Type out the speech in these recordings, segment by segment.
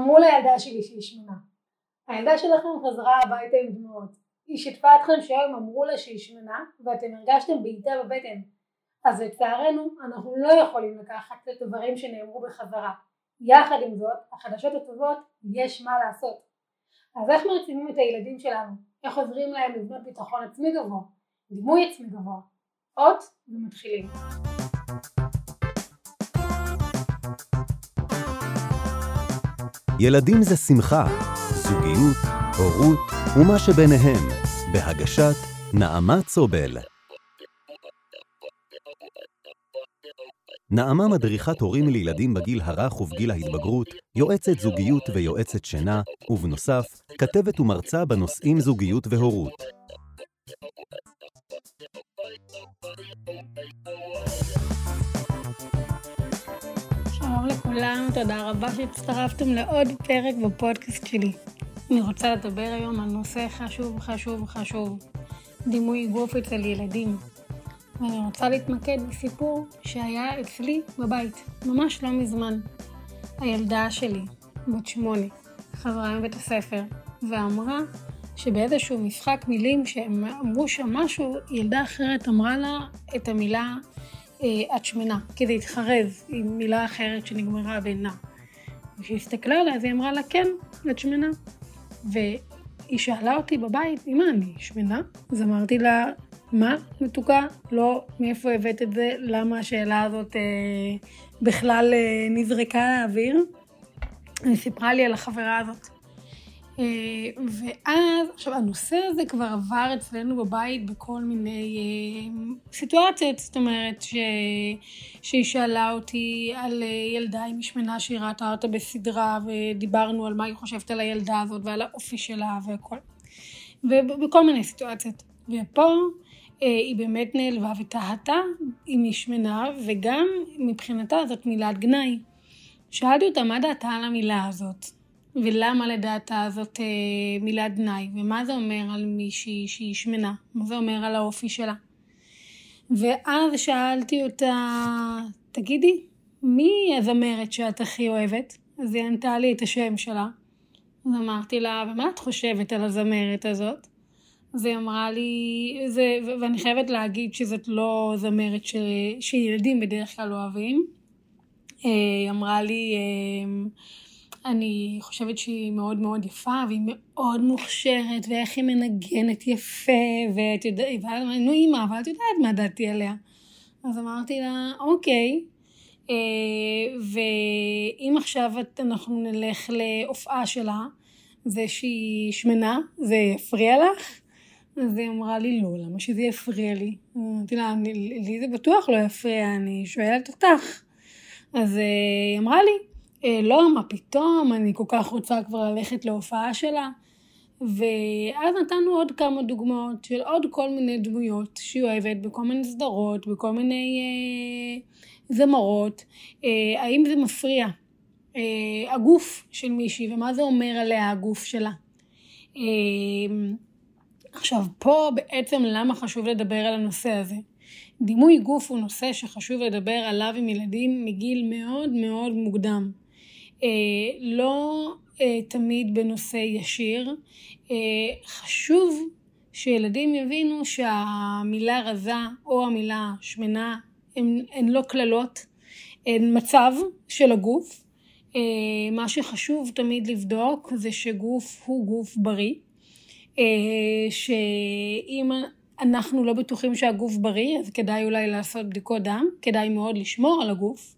אמרו לילדה שלי שהיא שמנה. הילדה שלכם חזרה הביתה עם דמעות. היא שיתפה אתכם שהיום אמרו לה שהיא שמנה ואתם הרגשתם בעיטה בבטן. אז לצערנו אנחנו לא יכולים לקחת את הדברים שנאמרו בחזרה. יחד עם זאת, החדשות הטובות יש מה לעשות. אז איך מרצימים את הילדים שלנו? איך עוזרים להם לבנות ביטחון עצמי גבוה? דימוי עצמי גבוה? אות ומתחילים. ילדים זה שמחה, זוגיות, הורות ומה שביניהם, בהגשת נעמה צובל. נעמה מדריכת הורים לילדים בגיל הרך ובגיל ההתבגרות, יועצת זוגיות ויועצת שינה, ובנוסף, כתבת ומרצה בנושאים זוגיות והורות. רבה שהצטרפתם לעוד פרק בפודקאסט שלי. אני רוצה לדבר היום על נושא חשוב, חשוב, חשוב, דימוי גוף אצל ילדים. ואני רוצה להתמקד בסיפור שהיה אצלי בבית, ממש לא מזמן. הילדה שלי, בת שמונה, חזרה מבית הספר, ואמרה שבאיזשהו משחק מילים שהם אמרו שם משהו, ילדה אחרת אמרה לה את המילה אה, את שמנה, כי זה התחרז עם מילה אחרת שנגמרה בינה. וכשהיא הסתכלה עליה אז היא אמרה לה כן, את שמנה. והיא שאלה אותי בבית, אמא אני שמנה? אז אמרתי לה, מה מתוקה? לא, מאיפה הבאת את זה? למה השאלה הזאת אה, בכלל אה, נזרקה לאוויר? היא סיפרה לי על החברה הזאת. אה, ואז, עכשיו הנושא הזה כבר עבר אצלנו בבית בכל מיני אה, סיטואציות, זאת אומרת ש... שהיא שאלה אותי על אה, ילדה עם משמנה שהיא ראתה אותה בסדרה ודיברנו על מה היא חושבת על הילדה הזאת ועל האופי שלה והכל. ובכל מיני סיטואציות. ופה היא באמת נעלבה ותהתה אם היא שמנה וגם מבחינתה זאת מילת גנאי. שאלתי אותה מה דעתה על המילה הזאת. ולמה לדעתה זאת אה, מילת גנאי, ומה זה אומר על מישהי שהיא שמנה, מה זה אומר על האופי שלה. ואז שאלתי אותה, תגידי, מי הזמרת שאת הכי אוהבת? אז היא ענתה לי את השם שלה. אז אמרתי לה, ומה את חושבת על הזמרת הזאת? אז היא אמרה לי, זה, ואני חייבת להגיד שזאת לא זמרת ש, שילדים בדרך כלל אוהבים. אה, היא אמרה לי, אה, אני חושבת שהיא מאוד מאוד יפה, והיא מאוד מוכשרת, ואיך היא מנגנת יפה, ואת יודעת, נו אימא, אבל את יודעת מה דעתי עליה. אז אמרתי לה, אוקיי, אה, ואם עכשיו אנחנו נלך להופעה שלה, זה שהיא שמנה, זה יפריע לך? אז היא אמרה לי, לא, למה שזה יפריע לי? אמרתי לה, לי זה בטוח לא יפריע, אני שואלת אותך. אז אה, היא אמרה לי, לא, מה פתאום, אני כל כך רוצה כבר ללכת להופעה שלה. ואז נתנו עוד כמה דוגמאות של עוד כל מיני דמויות שהיא אוהבת בכל מיני סדרות, בכל מיני אה, זמרות. אה, האם זה מפריע? אה, הגוף של מישהי, ומה זה אומר עליה הגוף שלה. אה, עכשיו, פה בעצם למה חשוב לדבר על הנושא הזה? דימוי גוף הוא נושא שחשוב לדבר עליו עם ילדים מגיל מאוד מאוד מוקדם. אה, לא אה, תמיד בנושא ישיר. אה, חשוב שילדים יבינו שהמילה רזה או המילה שמנה הן, הן לא קללות, הן מצב של הגוף. מה שחשוב תמיד לבדוק זה שגוף הוא גוף בריא. שאם אנחנו לא בטוחים שהגוף בריא, אז כדאי אולי לעשות בדיקות דם, כדאי מאוד לשמור על הגוף.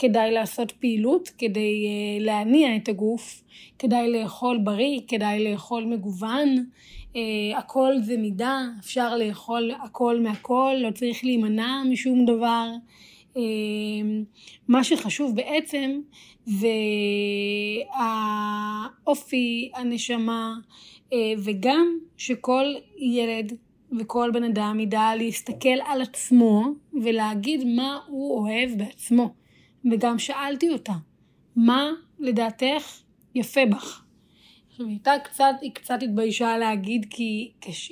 כדאי לעשות פעילות כדי uh, להניע את הגוף, כדאי לאכול בריא, כדאי לאכול מגוון, uh, הכל זה מידה, אפשר לאכול הכל מהכל, לא צריך להימנע משום דבר. Uh, מה שחשוב בעצם זה האופי, הנשמה, וגם שכל ילד וכל בן אדם ידע להסתכל על עצמו ולהגיד מה הוא אוהב בעצמו. וגם שאלתי אותה, מה לדעתך יפה בך? עכשיו, היא הייתה קצת, היא קצת התביישה להגיד כי,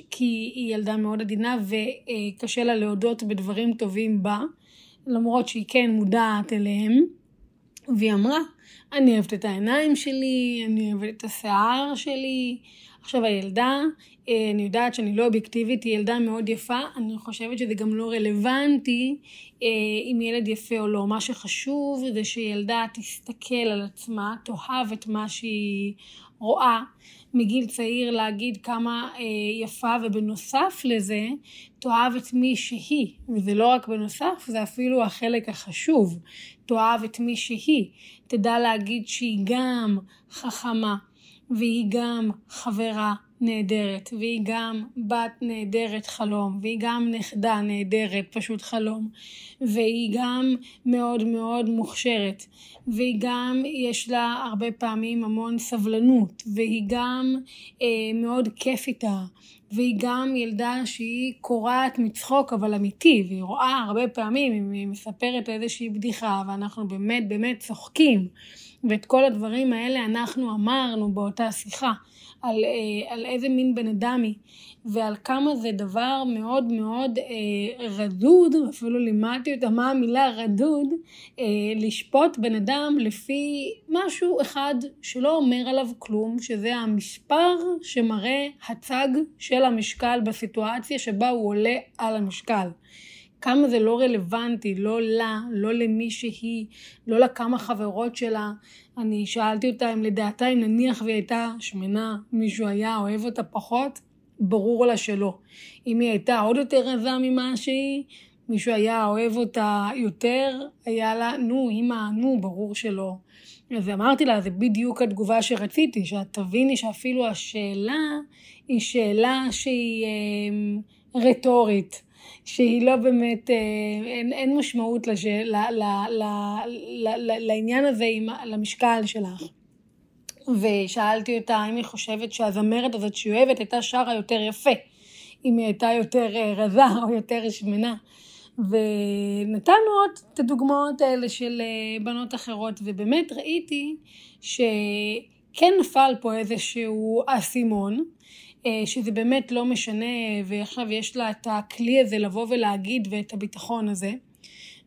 כי היא ילדה מאוד עדינה וקשה לה להודות בדברים טובים בה, למרות שהיא כן מודעת אליהם. והיא אמרה, אני אוהבת את העיניים שלי, אני אוהבת את השיער שלי. עכשיו הילדה, אה, אני יודעת שאני לא אובייקטיבית, היא ילדה מאוד יפה, אני חושבת שזה גם לא רלוונטי אה, אם ילד יפה או לא. מה שחשוב זה שילדה תסתכל על עצמה, תאהב את מה שהיא רואה. מגיל צעיר להגיד כמה אה, יפה, ובנוסף לזה, תאהב את מי שהיא. וזה לא רק בנוסף, זה אפילו החלק החשוב. תאהב את מי שהיא. תדע להגיד שהיא גם חכמה, והיא גם חברה נהדרת, והיא גם בת נהדרת חלום, והיא גם נכדה נהדרת, פשוט חלום, והיא גם מאוד מאוד מוכשרת, והיא גם יש לה הרבה פעמים המון סבלנות, והיא גם אה, מאוד כיף איתה, והיא גם ילדה שהיא קורעת מצחוק אבל אמיתי, והיא רואה הרבה פעמים, היא מספרת איזושהי בדיחה, ואנחנו באמת באמת צוחקים. ואת כל הדברים האלה אנחנו אמרנו באותה שיחה, על, אה, על איזה מין בן אדם היא, ועל כמה זה דבר מאוד מאוד אה, רדוד, אפילו לימדתי אותה מה המילה רדוד, אה, לשפוט בן אדם לפי משהו אחד שלא אומר עליו כלום, שזה המספר שמראה הצג של המשקל בסיטואציה שבה הוא עולה על המשקל. כמה זה לא רלוונטי, לא לה, לא למי שהיא, לא לכמה חברות שלה. אני שאלתי אותה אם לדעתה, אם נניח והיא הייתה שמנה, מישהו היה אוהב אותה פחות, ברור לה שלא. אם היא הייתה עוד יותר רזה ממה שהיא, מישהו היה אוהב אותה יותר, היה לה, נו, אמא, נו, ברור שלא. אז אמרתי לה, זה בדיוק התגובה שרציתי, שאת תביני שאפילו השאלה היא שאלה שהיא אה, רטורית. שהיא לא באמת, אה, אין, אין משמעות לש, ל, ל, ל, ל, ל, לעניין הזה, עם, למשקל שלך. ושאלתי אותה אם היא חושבת שהזמרת הזאת שהיא אוהבת הייתה שרה יותר יפה, אם היא הייתה יותר אה, רזה או יותר שמנה. ונתנו עוד את הדוגמאות האלה של אה, בנות אחרות, ובאמת ראיתי שכן נפל פה איזשהו אסימון, שזה באמת לא משנה, ועכשיו יש לה את הכלי הזה לבוא ולהגיד ואת הביטחון הזה.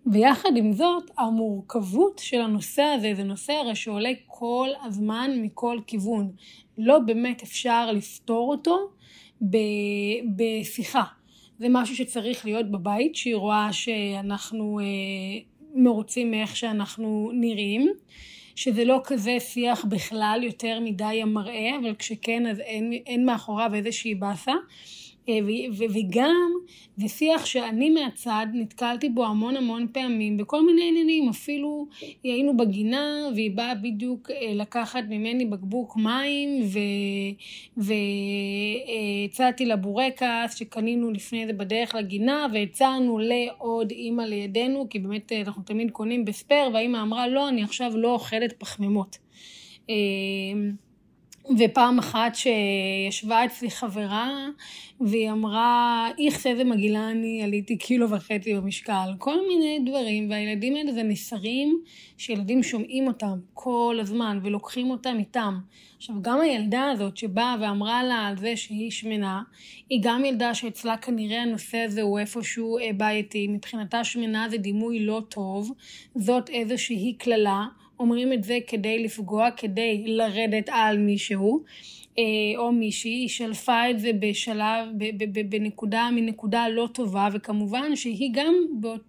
ויחד עם זאת, המורכבות של הנושא הזה, זה נושא הרי שעולה כל הזמן מכל כיוון. לא באמת אפשר לפתור אותו בשיחה. זה משהו שצריך להיות בבית, שהיא רואה שאנחנו אה, מרוצים מאיך שאנחנו נראים. שזה לא כזה שיח בכלל יותר מדי המראה, אבל כשכן אז אין, אין מאחוריו איזושהי באסה. אה, וגם זה שיח שאני מהצד נתקלתי בו המון המון פעמים בכל מיני עניינים, אפילו היינו בגינה והיא באה בדיוק אה, לקחת ממני בקבוק מים והצעתי לה בורקס שקנינו לפני זה בדרך לגינה והצענו לעוד אימא לידינו כי באמת אה, אנחנו תמיד קונים בספייר והאימא אמרה לא אני עכשיו לא אוכלת פחמימות. ופעם אחת שישבה אצלי חברה והיא אמרה, איך איזה מגעילה אני, עליתי קילו וחצי במשקל. כל מיני דברים, והילדים האלה זה מסרים שילדים שומעים אותם כל הזמן ולוקחים אותם איתם. עכשיו, גם הילדה הזאת שבאה ואמרה לה על זה שהיא שמנה, היא גם ילדה שאצלה כנראה הנושא הזה הוא איפשהו אה, בעייתי. מבחינתה שמנה זה דימוי לא טוב, זאת איזושהי קללה. אומרים את זה כדי לפגוע, כדי לרדת על מישהו. אה, או מישהי, היא שלפה את זה בשלב, בנקודה, מנקודה לא טובה, וכמובן שהיא גם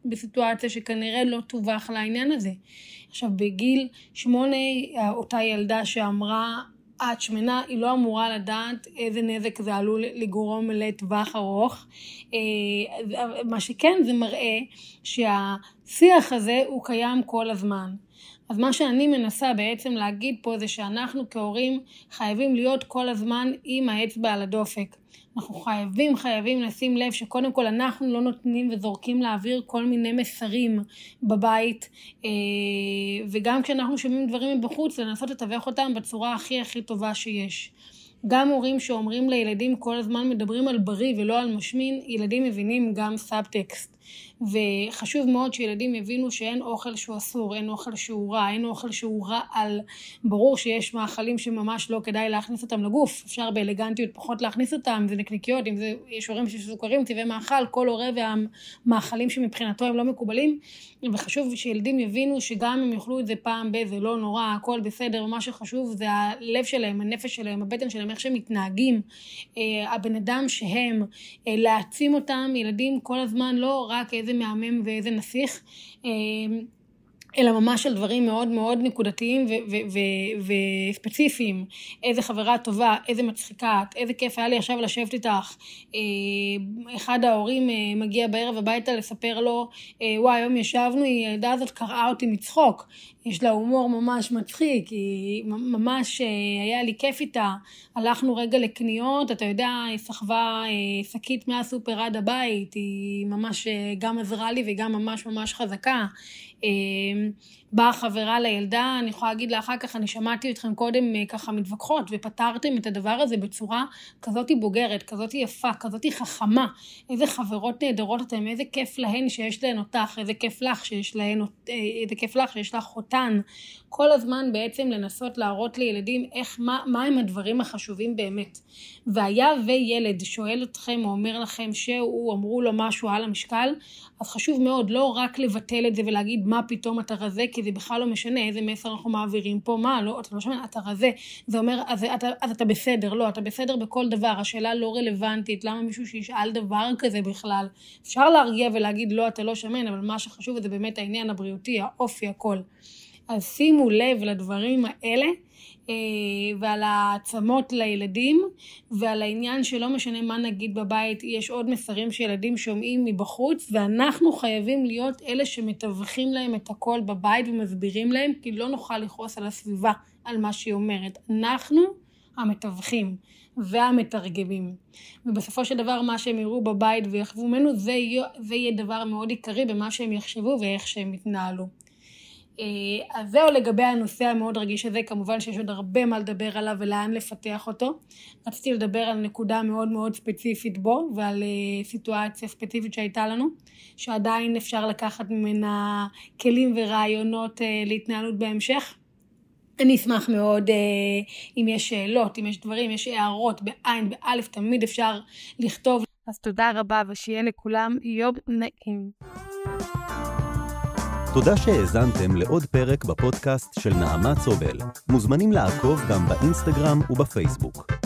בסיטואציה שכנראה לא תובח לעניין הזה. עכשיו, בגיל שמונה, אותה ילדה שאמרה, את שמנה, היא לא אמורה לדעת איזה נזק זה עלול לגרום לטווח ארוך. אה, מה שכן, זה מראה שהשיח הזה הוא קיים כל הזמן. אז מה שאני מנסה בעצם להגיד פה זה שאנחנו כהורים חייבים להיות כל הזמן עם האצבע על הדופק. אנחנו חייבים חייבים לשים לב שקודם כל אנחנו לא נותנים וזורקים לאוויר כל מיני מסרים בבית אה, וגם כשאנחנו שומעים דברים מבחוץ לנסות לתווך אותם בצורה הכי הכי טובה שיש. גם הורים שאומרים לילדים כל הזמן מדברים על בריא ולא על משמין, ילדים מבינים גם סאבטקסט. וחשוב מאוד שילדים יבינו שאין אוכל שהוא אסור, אין אוכל שהוא רע, אין אוכל שהוא רע על... ברור שיש מאכלים שממש לא כדאי להכניס אותם לגוף, אפשר באלגנטיות פחות להכניס אותם, זה נקניקיות, אם זה, יש הורים שיש סוכרים, טבעי מאכל, כל הורה והמאכלים שמבחינתו הם לא מקובלים, וחשוב שילדים יבינו שגם אם יאכלו את זה פעם ב... זה לא נורא, הכל בסדר, מה שחשוב זה הלב שלהם, הנפש שלהם, הבטן שלהם, איך שהם מתנהגים, אה, הבן אדם שהם, אה, להעצים אותם, ילדים כל הזמן, לא רק איזה מהמם ואיזה נסיך, אה, אלא ממש על דברים מאוד מאוד נקודתיים וספציפיים. איזה חברה טובה, איזה מצחיקה את, איזה כיף היה לי עכשיו לשבת איתך. אה, אחד ההורים אה, מגיע בערב הביתה לספר לו, אה, וואי, היום ישבנו, הילדה הזאת קרעה אותי מצחוק. יש לה הומור ממש מצחיק, היא ממש היה לי כיף איתה. הלכנו רגע לקניות, אתה יודע, היא סחבה שקית מהסופר עד הבית, היא ממש גם עזרה לי וגם ממש ממש חזקה. eh, באה חברה לילדה, אני יכולה להגיד לה אחר כך, אני שמעתי אתכם קודם אה, ככה מתווכחות, ופתרתם את הדבר הזה בצורה כזאת בוגרת, כזאת יפה, כזאת חכמה. איזה חברות נהדרות אתן, איזה כיף להן שיש להן אותך, איזה כיף לך שיש להן, אה, איזה כיף לך שיש לך אותן. כל הזמן בעצם לנסות להראות לילדים איך, מה, מה הם הדברים החשובים באמת. והיה וילד שואל אתכם או אומר לכם שהוא, אמרו לו משהו על המשקל, אז חשוב מאוד לא רק לבטל את זה ולהגיד מה פתאום אתה רזה, כי זה בכלל לא משנה איזה מסר אנחנו מעבירים פה, מה, לא, אתה לא שומע, אתה רזה, זה אומר, אז אתה, אז אתה בסדר, לא, אתה בסדר בכל דבר, השאלה לא רלוונטית, למה מישהו שישאל דבר כזה בכלל? אפשר להרגיע ולהגיד לא, אתה לא שמן, אבל מה שחשוב זה באמת העניין הבריאותי, האופי, הכל. אז שימו לב לדברים האלה. אה, ועל העצמות לילדים ועל העניין שלא משנה מה נגיד בבית, יש עוד מסרים שילדים שומעים מבחוץ ואנחנו חייבים להיות אלה שמתווכים להם את הכל בבית ומסבירים להם כי לא נוכל לכעוס על הסביבה, על מה שהיא אומרת. אנחנו המתווכים והמתרגמים. ובסופו של דבר מה שהם יראו בבית ויחוו ממנו זה יהיה, זה יהיה דבר מאוד עיקרי במה שהם יחשבו ואיך שהם יתנהלו. אה, אז זהו לגבי הנושא המאוד רגיש הזה, כמובן שיש עוד הרבה מה לדבר עליו ולאן לפתח אותו. רציתי לדבר על נקודה מאוד מאוד ספציפית בו ועל אה, סיטואציה ספציפית שהייתה לנו, שעדיין אפשר לקחת ממנה כלים ורעיונות אה, להתנהלות בהמשך. אני אשמח מאוד אם יש שאלות, אם יש דברים, יש הערות בעין, באלף, תמיד אפשר לכתוב. אז תודה רבה ושיהיה לכולם יום נעים. תודה שהאזנתם לעוד פרק בפודקאסט של נעמה צובל. מוזמנים לעקוב גם באינסטגרם ובפייסבוק.